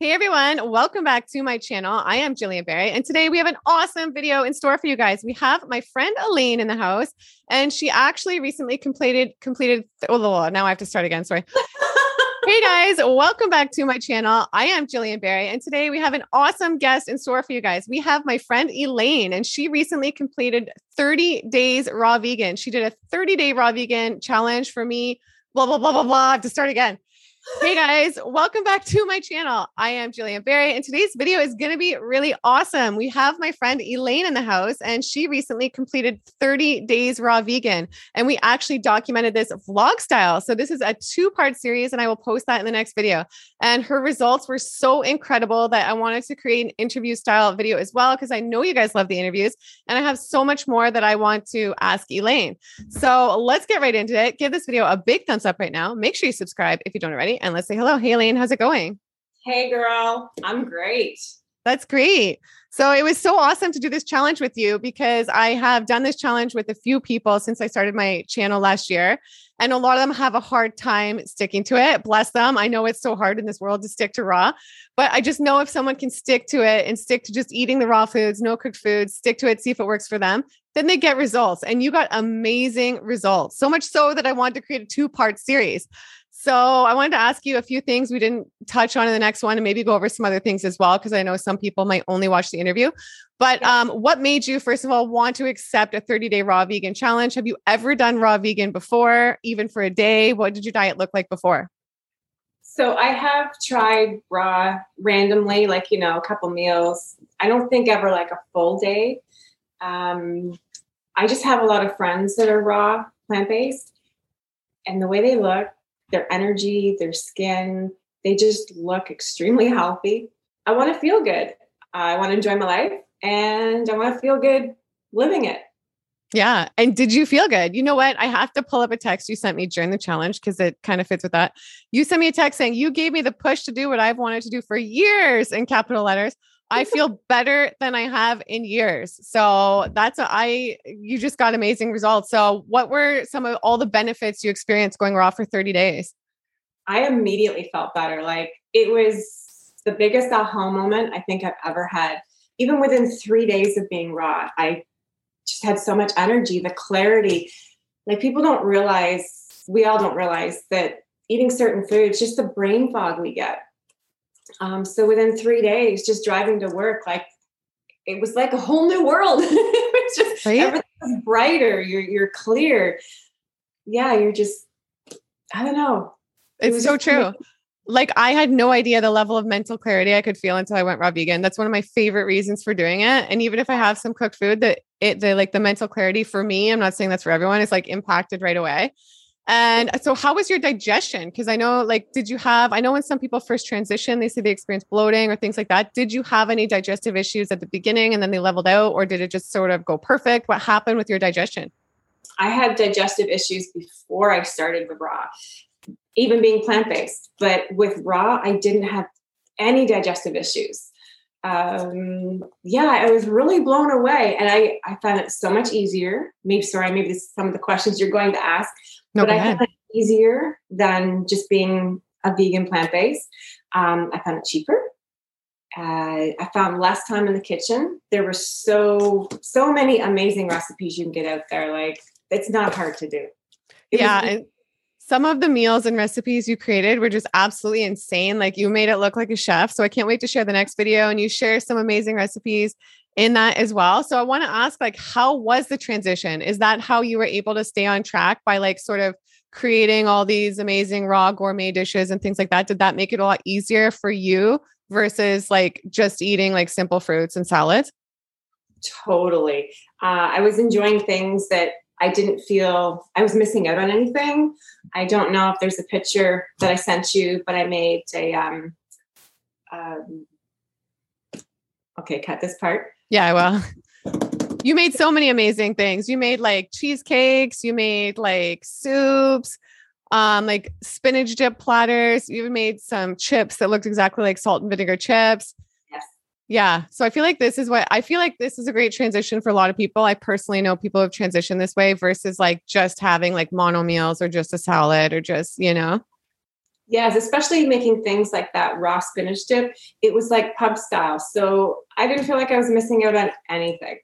Hey everyone, welcome back to my channel. I am Jillian Barry, and today we have an awesome video in store for you guys. We have my friend Elaine in the house, and she actually recently completed completed. Oh, now I have to start again. Sorry. hey guys, welcome back to my channel. I am Jillian Barry, and today we have an awesome guest in store for you guys. We have my friend Elaine, and she recently completed 30 days raw vegan. She did a 30 day raw vegan challenge for me. Blah blah blah blah blah. I have to start again. Hey guys, welcome back to my channel. I am Jillian Barry, and today's video is going to be really awesome. We have my friend Elaine in the house, and she recently completed 30 days raw vegan. And we actually documented this vlog style. So, this is a two part series, and I will post that in the next video. And her results were so incredible that I wanted to create an interview style video as well, because I know you guys love the interviews, and I have so much more that I want to ask Elaine. So, let's get right into it. Give this video a big thumbs up right now. Make sure you subscribe if you don't already and let's say hello. Hey, Elaine, how's it going? Hey, girl. I'm great. That's great. So it was so awesome to do this challenge with you because I have done this challenge with a few people since I started my channel last year. And a lot of them have a hard time sticking to it. Bless them. I know it's so hard in this world to stick to raw, but I just know if someone can stick to it and stick to just eating the raw foods, no cooked foods, stick to it, see if it works for them, then they get results. And you got amazing results. So much so that I wanted to create a two part series. So I wanted to ask you a few things we didn't touch on in the next one and maybe go over some other things as well, because I know some people might only watch the interview. But um, what made you, first of all, want to accept a 30 day raw vegan challenge? Have you ever done raw vegan before, even for a day? What did your diet look like before? So I have tried raw randomly, like, you know, a couple meals. I don't think ever like a full day. Um, I just have a lot of friends that are raw plant based, and the way they look, their energy, their skin, they just look extremely healthy. I want to feel good. I want to enjoy my life and I want to feel good living it. Yeah. And did you feel good? You know what? I have to pull up a text you sent me during the challenge because it kind of fits with that. You sent me a text saying you gave me the push to do what I've wanted to do for years in capital letters. I feel better than I have in years. So that's a, I you just got amazing results. So what were some of all the benefits you experienced going raw for 30 days? I immediately felt better. Like it was the biggest aha moment I think I've ever had. Even within 3 days of being raw, I just had so much energy, the clarity. Like people don't realize, we all don't realize that eating certain foods, just the brain fog we get um, so within three days, just driving to work, like it was like a whole new world. it was just right? everything was brighter. You're you're clear. Yeah, you're just I don't know. It it's so true. like I had no idea the level of mental clarity I could feel until I went raw vegan. That's one of my favorite reasons for doing it. And even if I have some cooked food, that it the like the mental clarity for me, I'm not saying that's for everyone, is like impacted right away. And so, how was your digestion? Because I know, like, did you have, I know when some people first transition, they say they experience bloating or things like that. Did you have any digestive issues at the beginning and then they leveled out, or did it just sort of go perfect? What happened with your digestion? I had digestive issues before I started the raw, even being plant based. But with raw, I didn't have any digestive issues. Um, yeah, I was really blown away, and I I found it so much easier. Maybe sorry, maybe this is some of the questions you're going to ask, no, but I found it easier than just being a vegan plant based. Um, I found it cheaper. Uh, I found less time in the kitchen. There were so so many amazing recipes you can get out there. Like it's not hard to do. It yeah, was- and some of the meals and recipes you created were just absolutely insane. Like you made it look like a chef. So I can't wait to share the next video and you share some amazing recipes in that as well. So I want to ask like how was the transition? Is that how you were able to stay on track by like sort of creating all these amazing raw gourmet dishes and things like that? Did that make it a lot easier for you versus like just eating like simple fruits and salads? Totally. Uh, I was enjoying things that I didn't feel I was missing out on anything. I don't know if there's a picture that I sent you, but I made a um, um okay, cut this part. Yeah, well, you made so many amazing things. You made like cheesecakes, you made like soups, um, like spinach dip platters. You made some chips that looked exactly like salt and vinegar chips. Yes. Yeah. So I feel like this is what I feel like this is a great transition for a lot of people. I personally know people have transitioned this way versus like just having like mono meals or just a salad or just, you know. Yes, especially making things like that raw spinach dip. It was like pub style. So I didn't feel like I was missing out on anything.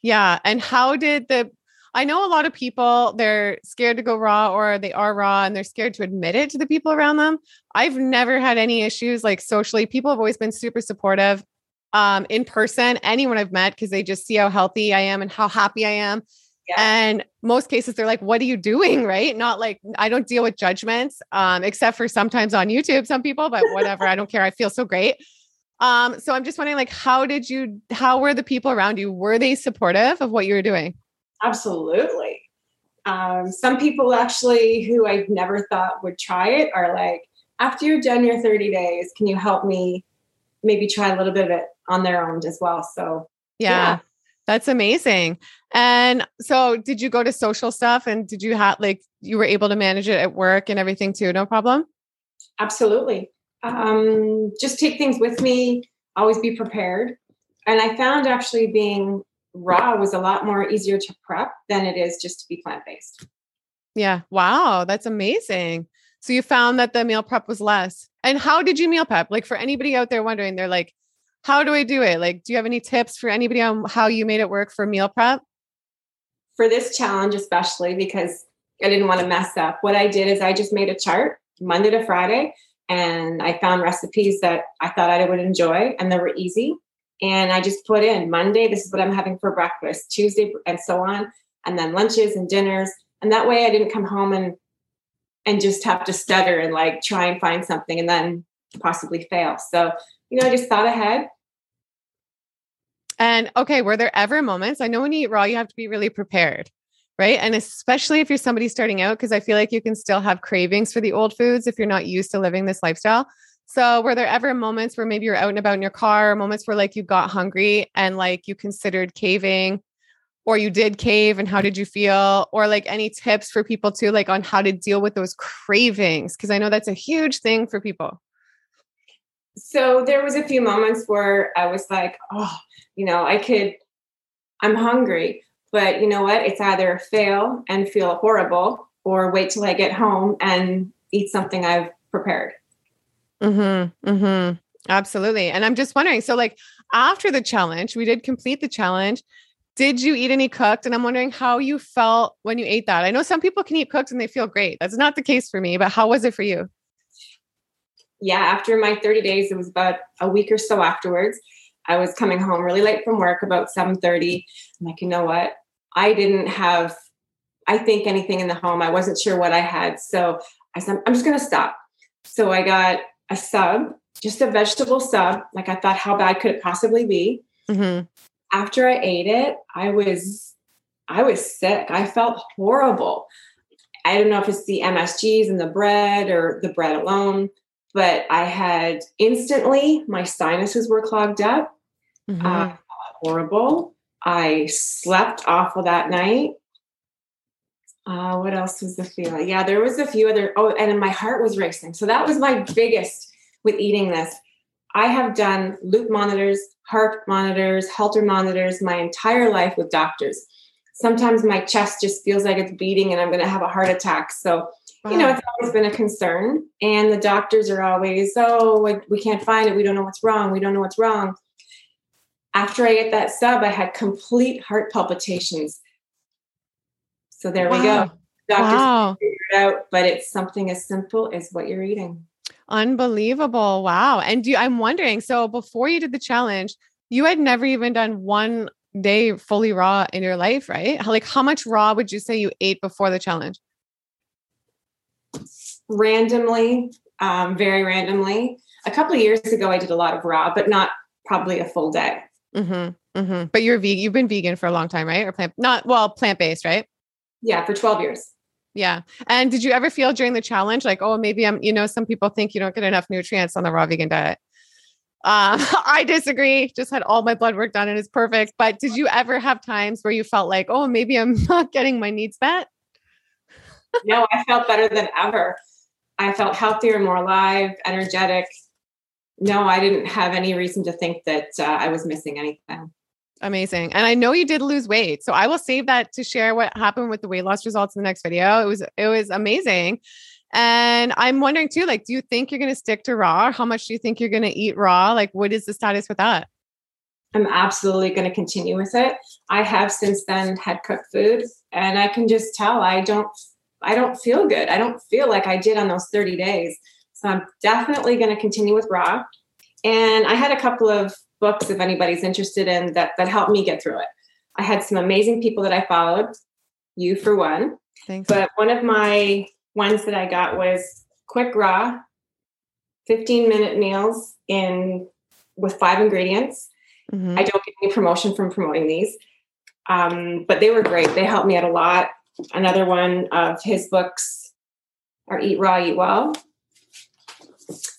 Yeah. And how did the I know a lot of people they're scared to go raw or they are raw and they're scared to admit it to the people around them. I've never had any issues like socially. People have always been super supportive um in person, anyone I've met because they just see how healthy I am and how happy I am. Yeah. And most cases they're like, what are you doing? Right. Not like I don't deal with judgments, um, except for sometimes on YouTube, some people, but whatever. I don't care. I feel so great. Um, so I'm just wondering, like, how did you, how were the people around you? Were they supportive of what you were doing? Absolutely. Um, some people actually who I never thought would try it are like, after you're done your 30 days, can you help me maybe try a little bit of it on their own as well? So, yeah. yeah. That's amazing. And so did you go to social stuff and did you have like you were able to manage it at work and everything too? No problem? Absolutely. Um, just take things with me, always be prepared. And I found actually being raw was a lot more easier to prep than it is just to be plant based. Yeah. Wow. That's amazing. So you found that the meal prep was less. And how did you meal prep? Like for anybody out there wondering, they're like, how do I do it? Like, do you have any tips for anybody on how you made it work for meal prep? For this challenge, especially because I didn't want to mess up, what I did is I just made a chart Monday to Friday and I found recipes that I thought I would enjoy and they were easy. And I just put in Monday, this is what I'm having for breakfast, Tuesday, and so on, and then lunches and dinners. And that way I didn't come home and and just have to stutter and like try and find something and then possibly fail. So, you know, I just thought ahead. And okay, were there ever moments? I know when you eat raw, you have to be really prepared, right? And especially if you're somebody starting out, because I feel like you can still have cravings for the old foods if you're not used to living this lifestyle. So, were there ever moments where maybe you're out and about in your car, moments where like you got hungry and like you considered caving or you did cave and how did you feel? Or like any tips for people too, like on how to deal with those cravings? Because I know that's a huge thing for people. So, there was a few moments where I was like, oh, you know, I could, I'm hungry, but you know what? It's either fail and feel horrible or wait till I get home and eat something I've prepared. Mm-hmm. Mm-hmm. Absolutely. And I'm just wondering, so like after the challenge, we did complete the challenge. Did you eat any cooked? And I'm wondering how you felt when you ate that. I know some people can eat cooked and they feel great. That's not the case for me, but how was it for you? Yeah, after my 30 days, it was about a week or so afterwards. I was coming home really late from work, about 7:30. I'm like, you know what? I didn't have, I think anything in the home. I wasn't sure what I had. So I said, I'm just gonna stop. So I got a sub, just a vegetable sub. Like I thought, how bad could it possibly be? Mm-hmm. After I ate it, I was, I was sick. I felt horrible. I don't know if it's the MSGs and the bread or the bread alone, but I had instantly my sinuses were clogged up. Mm-hmm. Uh, horrible. I slept awful that night. Uh, what else was the feeling? Yeah, there was a few other. Oh, and my heart was racing. So that was my biggest with eating this. I have done loop monitors, heart monitors, Holter monitors my entire life with doctors. Sometimes my chest just feels like it's beating and I'm going to have a heart attack. So. You know, it's always been a concern. And the doctors are always, oh, we can't find it. We don't know what's wrong. We don't know what's wrong. After I ate that sub, I had complete heart palpitations so there wow. we go. Doctors wow. figure it out, but it's something as simple as what you're eating. Unbelievable. Wow. And you, I'm wondering, so before you did the challenge, you had never even done one day fully raw in your life, right? Like how much raw would you say you ate before the challenge? Randomly, um, very randomly. A couple of years ago, I did a lot of raw, but not probably a full day. Mm-hmm, mm-hmm. But you're vegan. You've been vegan for a long time, right? Or plant, not well, plant based, right? Yeah, for 12 years. Yeah. And did you ever feel during the challenge like, oh, maybe I'm, you know, some people think you don't get enough nutrients on the raw vegan diet? Um, I disagree. Just had all my blood work done and it's perfect. But did you ever have times where you felt like, oh, maybe I'm not getting my needs met? No, I felt better than ever. I felt healthier, more alive, energetic. No, I didn't have any reason to think that uh, I was missing anything. Amazing. And I know you did lose weight. So I will save that to share what happened with the weight loss results in the next video. It was it was amazing. And I'm wondering too, like, do you think you're going to stick to raw? How much do you think you're going to eat raw? Like, what is the status with that? I'm absolutely going to continue with it. I have since then had cooked food, and I can just tell I don't, I don't feel good. I don't feel like I did on those 30 days. So I'm definitely going to continue with raw. And I had a couple of books, if anybody's interested in that, that helped me get through it. I had some amazing people that I followed. You for one. Thanks. But one of my ones that I got was quick raw, 15 minute meals in with five ingredients. Mm-hmm. I don't get any promotion from promoting these, um, but they were great. They helped me out a lot. Another one of his books are Eat Raw, Eat Well.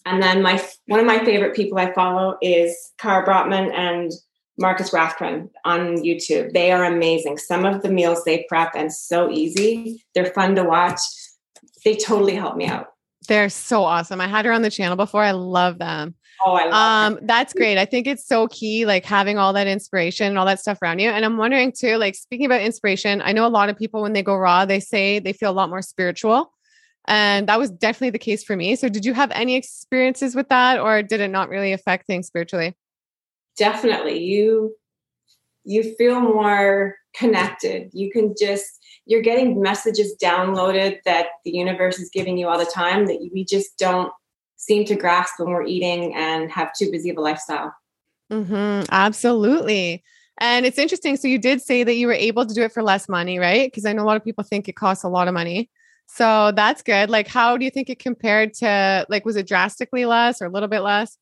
And then my one of my favorite people I follow is Cara Brotman and Markus Rothkranz on YouTube. They are amazing. Some of the meals they prep and so easy. They're fun to watch. They totally help me out. They're so awesome. I had her on the channel before. I love them. Oh, I love um, her. that's great. I think it's so key, like having all that inspiration and all that stuff around you. And I'm wondering too, like speaking about inspiration, I know a lot of people when they go raw, they say they feel a lot more spiritual. And that was definitely the case for me. So did you have any experiences with that or did it not really affect things spiritually? Definitely. You you feel more connected. You can just you're getting messages downloaded that the universe is giving you all the time that we just don't seem to grasp when we're eating and have too busy of a lifestyle. Mm-hmm, absolutely. And it's interesting. So you did say that you were able to do it for less money, right? Because I know a lot of people think it costs a lot of money. So that's good. Like, how do you think it compared to, like, was it drastically less or a little bit less?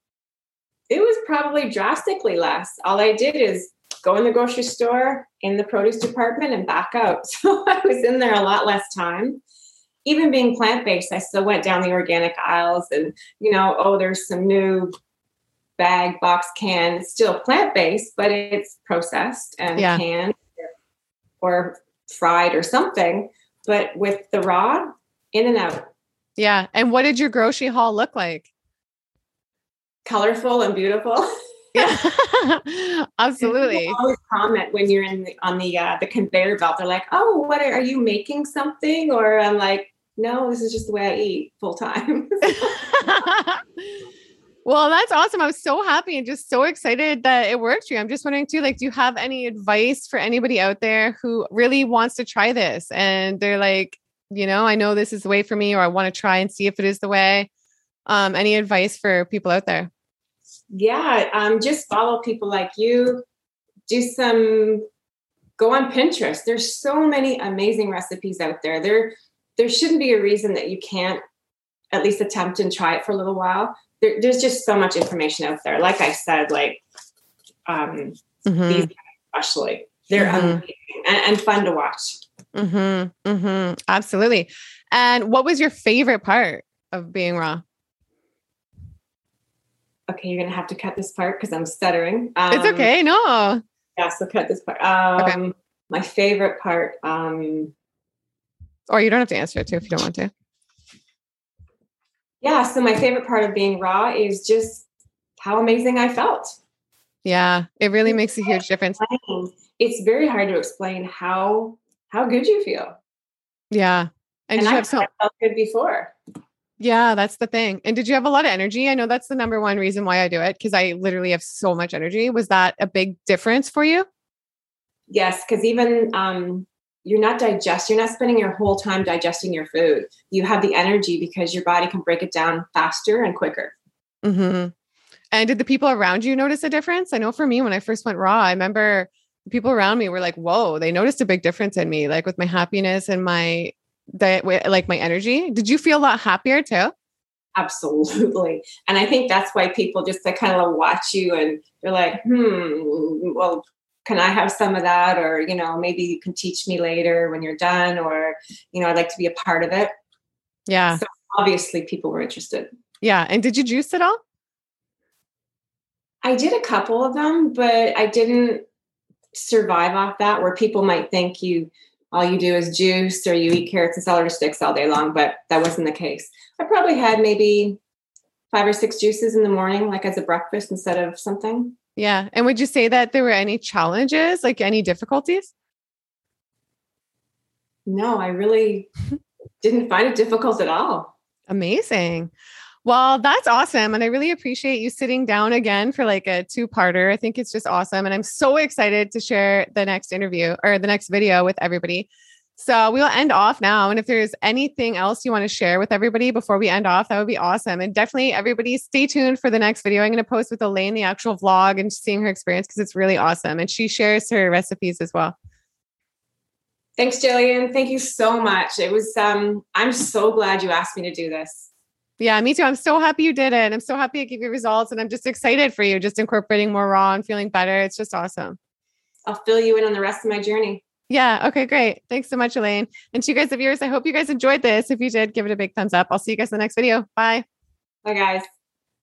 It was probably drastically less. All I did is go in the grocery store in the produce department and back out. So I was in there a lot less time. Even being plant based, I still went down the organic aisles and, you know, oh, there's some new bag, box, can. It's still plant based, but it's processed and yeah. canned or fried or something. But with the raw, in and out. Yeah. And what did your grocery haul look like? Colorful and beautiful. Yeah, absolutely. always comment when you're in the, on the uh, the conveyor belt. They're like, "Oh, what are, are you making something?" Or I'm like, "No, this is just the way I eat full time." well, that's awesome. I'm so happy and just so excited that it worked for you. I'm just wondering too, like, do you have any advice for anybody out there who really wants to try this and they're like, you know, I know this is the way for me, or I want to try and see if it is the way. Um, any advice for people out there? yeah, um, just follow people like you. Do some, go on Pinterest. There's so many amazing recipes out there. There, there shouldn't be a reason that you can't at least attempt and try it for a little while. There, there's just so much information out there. Like I said, like um, mm-hmm. these especially, they're mm-hmm. amazing and, and, fun to watch. Mm-hmm. mm-hmm. Absolutely. And what was your favorite part of being raw? okay, you're gonna have to cut this part because I'm stuttering. Um, it's okay. No. Yeah, so cut this part. Um, okay. My favorite part. Um, or you don't have to answer it too if you don't want to. Yeah. So my favorite part of being raw is just how amazing I felt. Yeah, it really makes a huge difference. It's very hard to explain how how good you feel. Yeah, and, and I have so felt good before. Yeah, that's the thing. And did you have a lot of energy? I know that's the number one reason why I do it because I literally have so much energy. Was that a big difference for you? Yes, because even um, you're not digest, you're not spending your whole time digesting your food. You have the energy because your body can break it down faster and quicker. Mm-hmm. And did the people around you notice a difference? I know for me, when I first went raw, I remember people around me were like, "Whoa!" They noticed a big difference in me, like with my happiness and my that like my energy did you feel a lot happier too absolutely and i think that's why people just like kind of watch you and they're like hmm well can i have some of that? Or you know maybe you can teach me later when you're done or you know i'd like to be a part of it. Yeah. So obviously people were interested. Yeah and did you juice at all? I did a couple of them but i didn't survive off that where people might think you all you do is juice or you eat carrots and celery sticks all day long, but that wasn't the case. I probably had maybe five or six juices in the morning, like as a breakfast instead of something. Yeah. And would you say that there were any challenges, like any difficulties? No, I really didn't find it difficult at all. Amazing. Well, that's awesome. And I really appreciate you sitting down again for like a two parter. I think it's just awesome. And I'm so excited to share the next interview or the next video with everybody. So we'll end off now. And if there's anything else you want to share with everybody before we end off, that would be awesome. And definitely everybody stay tuned for the next video. I'm going to post with Elaine the actual vlog and seeing her experience because it's really awesome. And she shares her recipes as well. Thanks, Jillian. Thank you so much. It was um, I'm so glad you asked me to do this. Yeah, me too. I'm so happy you did it. I'm so happy to gave you results. And I'm just excited for you, just incorporating more raw and feeling better. It's just awesome. I'll fill you in on the rest of my journey. Yeah. Okay, great. Thanks so much, Elaine. And to you guys, the viewers, I hope you guys enjoyed this. If you did, give it a big thumbs up. I'll see you guys in the next video. Bye. Bye, guys.